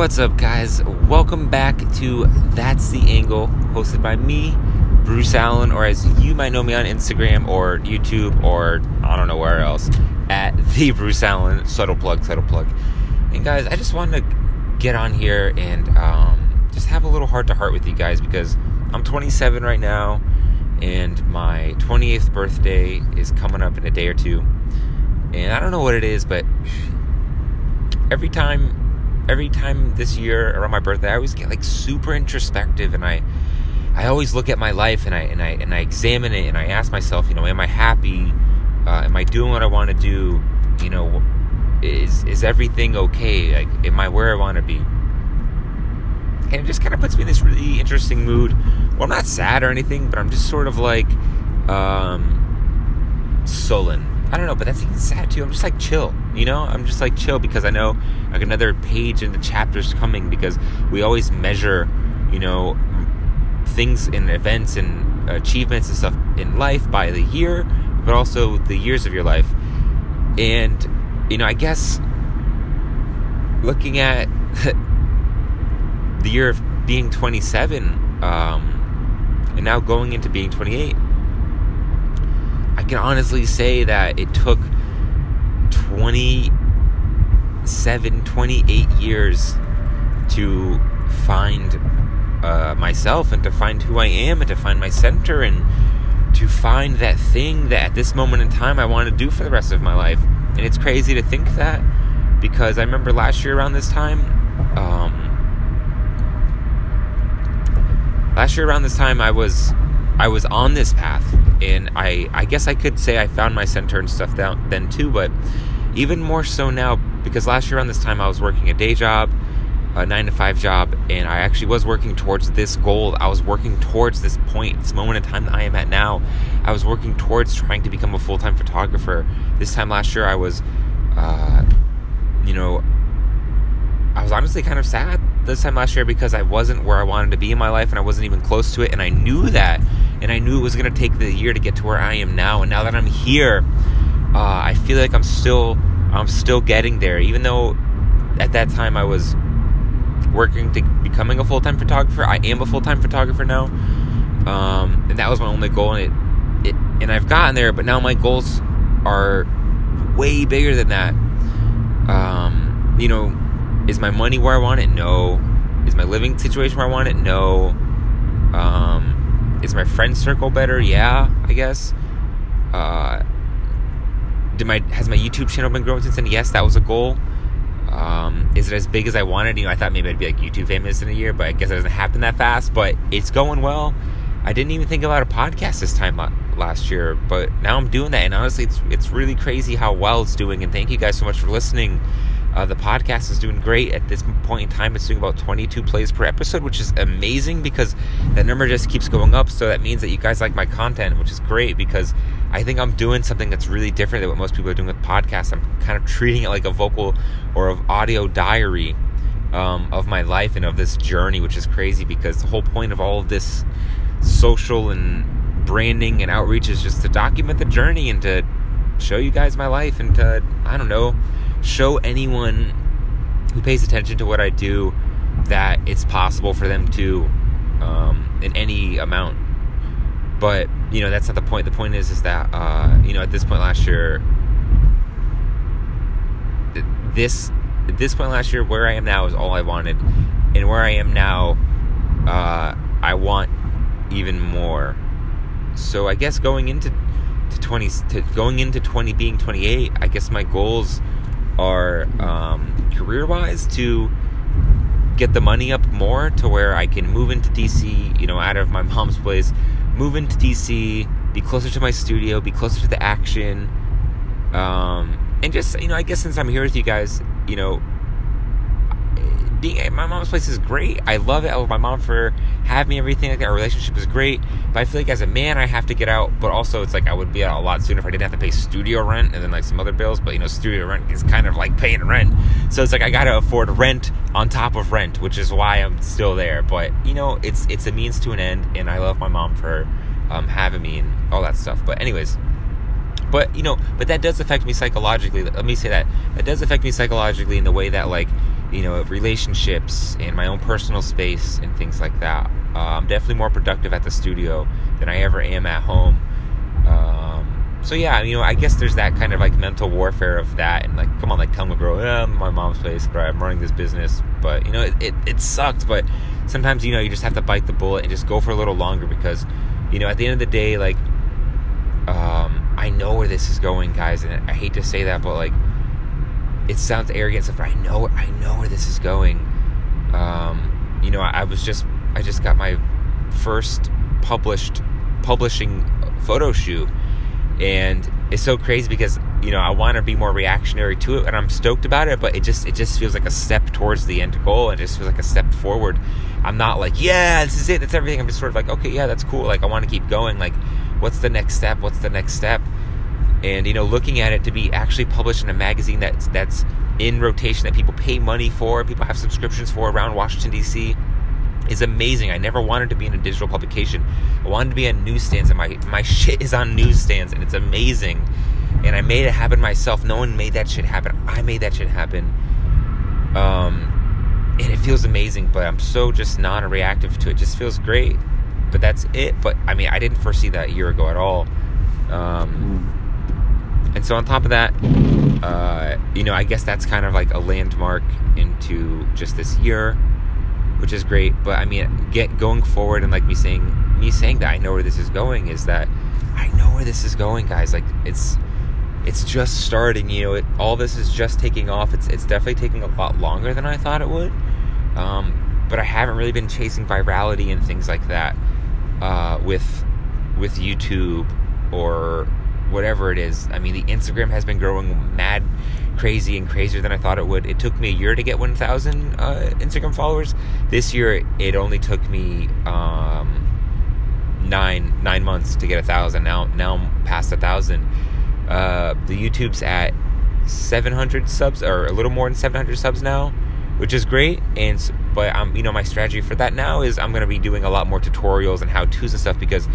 What's up, guys? Welcome back to That's the Angle, hosted by me, Bruce Allen, or as you might know me on Instagram or YouTube or I don't know where else, at the Bruce Allen. Subtle plug, subtle plug. And guys, I just wanted to get on here and um, just have a little heart to heart with you guys because I'm 27 right now, and my 28th birthday is coming up in a day or two. And I don't know what it is, but every time every time this year around my birthday, I always get like super introspective, and I I always look at my life and I and I and I examine it, and I ask myself, you know, am I happy? Uh, am I doing what I want to do? You know, is is everything okay? Like, am I where I want to be? And it just kind of puts me in this really interesting mood. Well, I'm not sad or anything, but I'm just sort of like um, sullen I don't know, but that's even sad too. I'm just like chill, you know. I'm just like chill because I know like another page in the chapter's coming because we always measure, you know, things and events and achievements and stuff in life by the year, but also the years of your life. And you know, I guess looking at the year of being 27 um, and now going into being 28 I can honestly say that it took 27, 28 years to find uh, myself and to find who I am and to find my center and to find that thing that at this moment in time I want to do for the rest of my life. And it's crazy to think that because I remember last year around this time, um, last year around this time I was I was on this path, and I I guess I could say I found my center and stuff down then too, but even more so now because last year around this time I was working a day job, a nine to five job, and I actually was working towards this goal. I was working towards this point, this moment in time that I am at now. I was working towards trying to become a full time photographer. This time last year I was, uh, you know, I was honestly kind of sad this time last year because I wasn't where I wanted to be in my life and I wasn't even close to it. And I knew that. I knew it was going to take the year to get to where I am now. And now that I'm here, uh, I feel like I'm still, I'm still getting there. Even though at that time I was working to becoming a full time photographer, I am a full time photographer now. Um, and that was my only goal. And it, it, and I've gotten there, but now my goals are way bigger than that. Um, you know, is my money where I want it? No. Is my living situation where I want it? No. My friend circle better? Yeah, I guess. Uh, did my has my YouTube channel been growing since then? Yes, that was a goal. Um, is it as big as I wanted? You know, I thought maybe I'd be like YouTube famous in a year, but I guess it doesn't happen that fast. But it's going well. I didn't even think about a podcast this time last year, but now I'm doing that, and honestly, it's it's really crazy how well it's doing. And thank you guys so much for listening. Uh, the podcast is doing great at this point in time. It's doing about 22 plays per episode, which is amazing because that number just keeps going up. So that means that you guys like my content, which is great because I think I'm doing something that's really different than what most people are doing with podcasts. I'm kind of treating it like a vocal or of audio diary um, of my life and of this journey, which is crazy because the whole point of all of this social and branding and outreach is just to document the journey and to show you guys my life and to, I don't know, show anyone who pays attention to what I do that it's possible for them to um, in any amount. But you know that's not the point. The point is is that uh, you know at this point last year, this at this point last year where I am now is all I wanted, and where I am now, uh, I want even more. So I guess going into to 20 to going into 20 being 28, I guess my goals are um, career wise to get the money up more to where I can move into DC, you know, out of my mom's place, move into DC, be closer to my studio, be closer to the action. Um, and just, you know, I guess since I'm here with you guys, you know, being at my mom's place is great. I love it. I love my mom for having me, everything like that. Our relationship is great. But I feel like as a man, I have to get out. But also, it's like I would be out a lot sooner if I didn't have to pay studio rent and then like some other bills. But you know, studio rent is kind of like paying rent. So it's like I got to afford rent on top of rent, which is why I'm still there. But you know, it's it's a means to an end, and I love my mom for um, having me and all that stuff. But anyways, but you know, but that does affect me psychologically. Let me say that that does affect me psychologically in the way that like you know, relationships and my own personal space and things like that. Uh, I'm definitely more productive at the studio than I ever am at home. Um, so yeah, you know, I guess there's that kind of like mental warfare of that, and like, come on, like, tell me, girl, yeah, my mom's place, but I'm running this business. But you know, it, it it sucks. But sometimes you know, you just have to bite the bullet and just go for a little longer because, you know, at the end of the day, like, um, I know where this is going, guys, and I hate to say that, but like it sounds arrogant stuff, I know I know where this is going. Um, you know, I, I, was just I just got my first published publishing photo shoot, and it's so crazy because you know I want to be more reactionary to it, and I'm stoked about it, but it just it just feels like a step towards the end goal. It just feels like a step forward. I'm not like yeah, this is it, that's everything. I'm just sort of like okay, yeah, that's cool. Like I want to keep going. Like what's the next step? What's the next step? And you know looking at it to be actually published in a magazine that's that's in rotation that people pay money for people have subscriptions for around washington d.c is amazing. I never wanted to be in a digital publication. I wanted to be on newsstands and my my shit is on newsstands and it's amazing. And i made it happen myself. No one made that shit happen. I made that shit happen. Um and it feels amazing but i'm so just non-reactive to it. it just feels great but that's it. But i mean i didn't foresee that a year ago at all. Um and so on top of that, uh, you know, I guess that's kind of like a landmark into just this year, which is great. But I mean, get going forward and like me saying, me saying that I know where this is going is that I know where this is going, guys. Like it's it's just starting. You know, it, all this is just taking off. It's it's definitely taking a lot longer than I thought it would. Um, but I haven't really been chasing virality and things like that uh, with with YouTube or whatever it is. I mean, the Instagram has been growing mad crazy and crazier than I thought it would. It took me a year to get 1,000 uh, Instagram followers. This year, it only took me um, nine nine months to get a thousand. Now now I'm past a thousand. Uh, the YouTube's at 700 subs or a little more than 700 subs now, which is great. And but I'm you know my strategy for that now is I'm to be doing a lot more tutorials and how tos and stuff because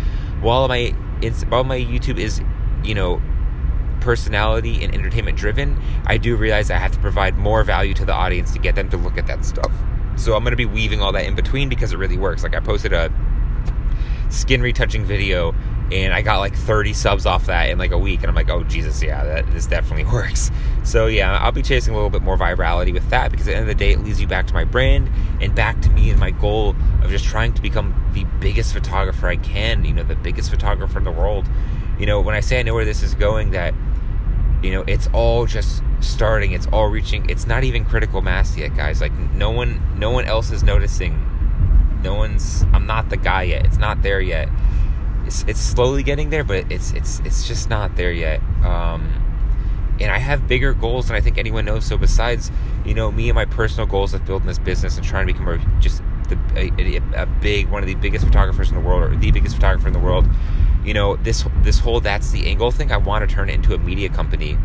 while my while my YouTube is you know, personality and entertainment driven, I do realize I have to provide more value to the audience to get them to look at that stuff. So I'm going to be weaving all that in between because it really works. Like I posted a skin retouching video and I got like 30 subs off that in like a week and I'm like, "Oh Jesus, yeah, that this definitely works." So yeah, I'll be chasing a little bit more virality with that because at the end of the day it leads you back to my brand and back to me and my goal of just trying to become the biggest photographer I can, you know, the biggest photographer in the world you know, when I say I know where this is going, that, you know, it's all just starting, it's all reaching, it's not even critical mass yet, guys. Like, no one, no one else is noticing. No one's, I'm not the guy yet. It's not there yet. It's, it's slowly getting there, but it's, it's, it's just not there yet. Um, and I have bigger goals than I think anyone knows. So besides, you know, me and my personal goals of building this business and trying to become just the, a, a, big, one of the biggest photographers in the world, or the biggest photographer in the world, you know this this whole that's the angle thing i want to turn it into a media company.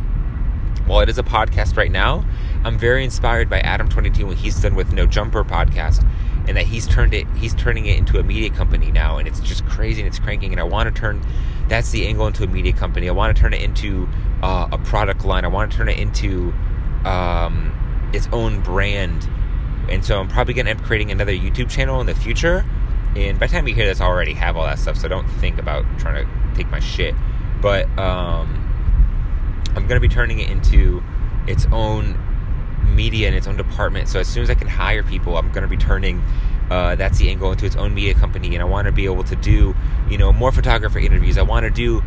While it is a podcast right now i'm very inspired by adam 22 when he's done with no jumper podcast and that he's turned it he's turning it into a media company now and it's just crazy and it's cranking and i want to turn that's the angle into a media company. I want to turn it into uh, a product line. I want to turn it into um, its own brand. And so i'm probably going to end up creating another youtube channel in the future and by the time you hear this, I already have all that stuff, so don't think about trying to take my shit. But um, I'm going to be turning it into its own media and its own department. So as soon as I can hire people, I'm going to be turning uh, that's the angle into its own media company, and I want to be able to do, you know, more photographer interviews. I want to do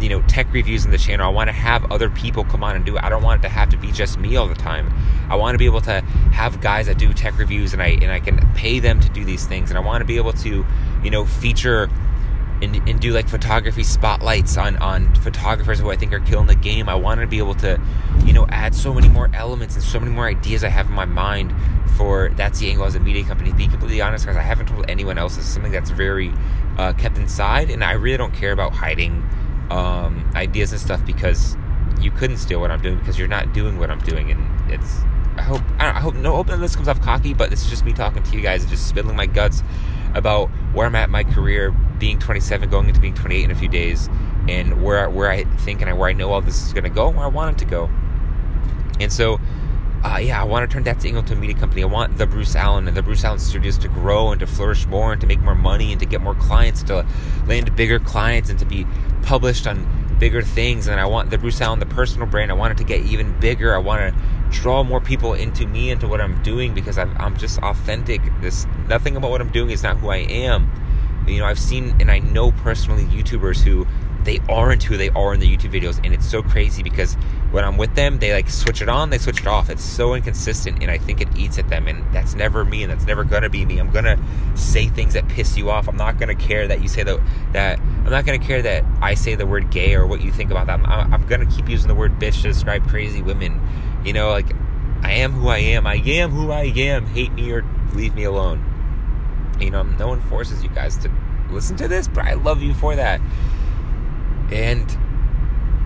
you know tech reviews in the channel. I want to have other people come on and do it. I don't want it to have to be just me all the time. I want to be able to have guys that do tech reviews and I and I can pay them to do these things and I want to be able to you know feature and, and do like photography spotlights on on photographers who I think are killing the game. I want to be able to you know add so many more elements and so many more ideas I have in my mind for that's the angle as a media company. To be completely honest, because I haven't told anyone else. It's something that's very uh, kept inside, and I really don't care about hiding um, ideas and stuff because you couldn't steal what I'm doing because you're not doing what I'm doing, and it's. I hope I, I hope no open this comes off cocky, but this is just me talking to you guys and just spilling my guts about where I'm at in my career, being 27, going into being 28 in a few days, and where where I think and where I know all this is going to go, where I want it to go. And so, uh, yeah, I want to turn that to a media company. I want the Bruce Allen and the Bruce Allen Studios to grow and to flourish more and to make more money and to get more clients, to land bigger clients and to be published on bigger things. And I want the Bruce Allen, the personal brand, I want it to get even bigger. I want to draw more people into me, into what I'm doing because I'm, I'm just authentic. This nothing about what I'm doing is not who I am. You know, I've seen and I know personally YouTubers who they aren't who they are in the YouTube videos, and it's so crazy because when I'm with them, they like switch it on, they switch it off. It's so inconsistent, and I think it eats at them, and that's never me, and that's never gonna be me. I'm gonna say things that piss you off. I'm not gonna care that you say the, that. I'm not gonna care that I say the word gay or what you think about that. I'm, I'm gonna keep using the word bitch to describe crazy women. You know, like I am who I am. I am who I am. Hate me or leave me alone. You know, no one forces you guys to listen to this, but I love you for that. And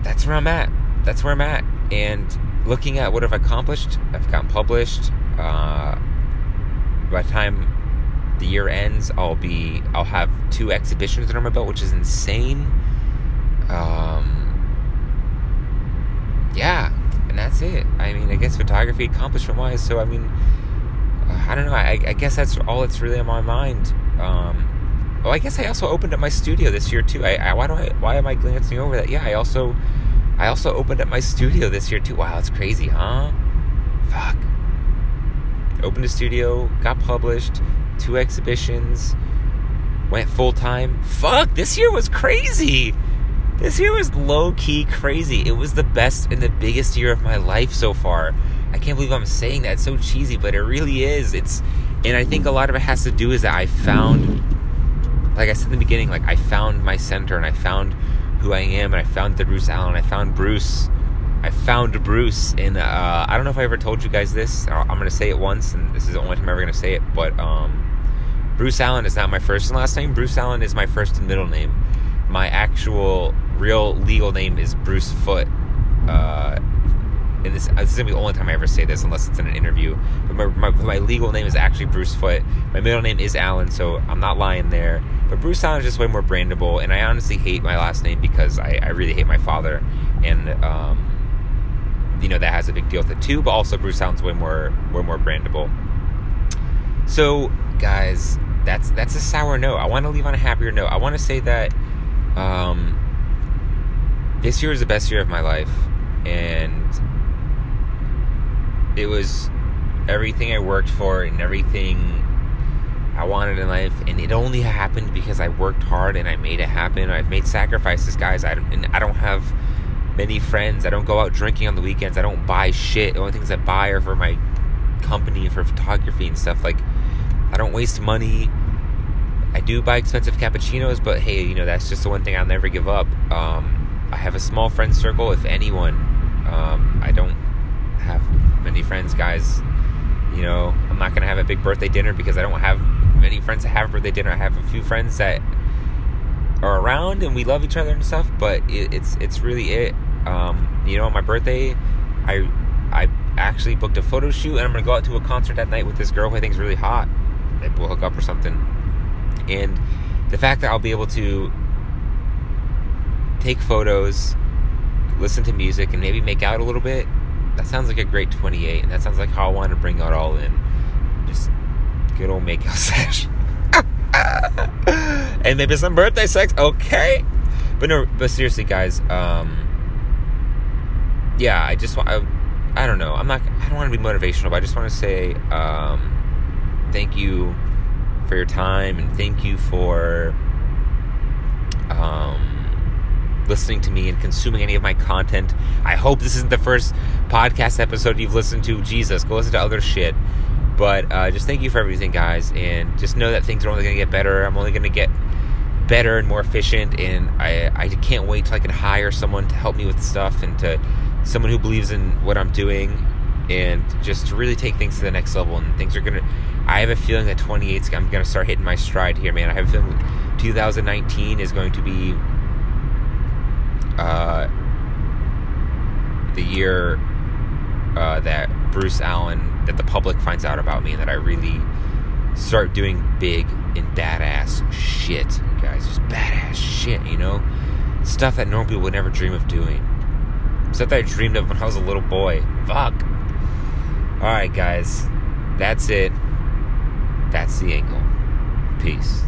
that's where I'm at. That's where I'm at. And looking at what I've accomplished, I've gotten published. Uh, by the time the year ends, I'll be I'll have two exhibitions under my belt, which is insane. Um, yeah, and that's it. I mean, I guess photography accomplishment wise. So I mean, I don't know. I, I guess that's all that's really on my mind. Um, Oh, I guess I also opened up my studio this year too. I, I, why do I why am I glancing over that? Yeah, I also I also opened up my studio this year too. Wow, it's crazy, huh? Fuck. Opened a studio, got published, two exhibitions, went full time. Fuck, this year was crazy. This year was low key crazy. It was the best and the biggest year of my life so far. I can't believe I'm saying that. It's so cheesy, but it really is. It's and I think a lot of it has to do is that I found like I said in the beginning, like I found my center and I found who I am and I found the Bruce Allen. I found Bruce. I found Bruce and uh, I don't know if I ever told you guys this. I'm gonna say it once, and this is the only time I'm ever gonna say it. But um, Bruce Allen is not my first and last name. Bruce Allen is my first and middle name. My actual real legal name is Bruce Foot. Uh, and this, this is gonna be the only time I ever say this unless it's in an interview. But my, my, my, legal name is actually Bruce Foot. My middle name is Allen, so I'm not lying there. But Bruce Allen is just way more brandable, and I honestly hate my last name because I, I really hate my father, and um, you know that has a big deal with it too. But also Bruce Allen's way more way more brandable. So guys, that's that's a sour note. I want to leave on a happier note. I want to say that um, this year is the best year of my life, and it was everything I worked for and everything I wanted in life, and it only happened because I worked hard and I made it happen. I've made sacrifices, guys. I don't, and I don't have many friends. I don't go out drinking on the weekends. I don't buy shit. The only things I buy are for my company for photography and stuff. Like, I don't waste money. I do buy expensive cappuccinos, but hey, you know that's just the one thing I'll never give up. Um, I have a small friend circle. If anyone, um, I don't have many friends, guys. You know, I'm not gonna have a big birthday dinner because I don't have many friends that have a birthday dinner. I have a few friends that are around and we love each other and stuff, but it, it's it's really it. Um, you know, my birthday, I I actually booked a photo shoot and I'm gonna go out to a concert that night with this girl who I think is really hot. Maybe we'll hook up or something. And the fact that I'll be able to take photos, listen to music, and maybe make out a little bit that sounds like a great 28, and that sounds like how I want to bring it all in. Just good old makeout sesh. and maybe some birthday sex, okay? But no, but seriously, guys, um, yeah, I just want, I, I don't know, I'm not, I don't want to be motivational, but I just want to say, um, thank you for your time, and thank you for, um, listening to me and consuming any of my content. I hope this isn't the first podcast episode you've listened to. Jesus, go listen to other shit. But uh, just thank you for everything, guys, and just know that things are only going to get better. I'm only going to get better and more efficient, and I I can't wait till I can hire someone to help me with stuff and to someone who believes in what I'm doing and just to really take things to the next level. And things are gonna. I have a feeling that 28 I'm gonna start hitting my stride here, man. I have a feeling 2019 is going to be uh, the year uh, that Bruce Allen, that the public finds out about me, that I really start doing big and badass shit, guys. Just badass shit, you know? Stuff that normal people would never dream of doing. Stuff that I dreamed of when I was a little boy. Fuck. All right, guys. That's it. That's the angle. Peace.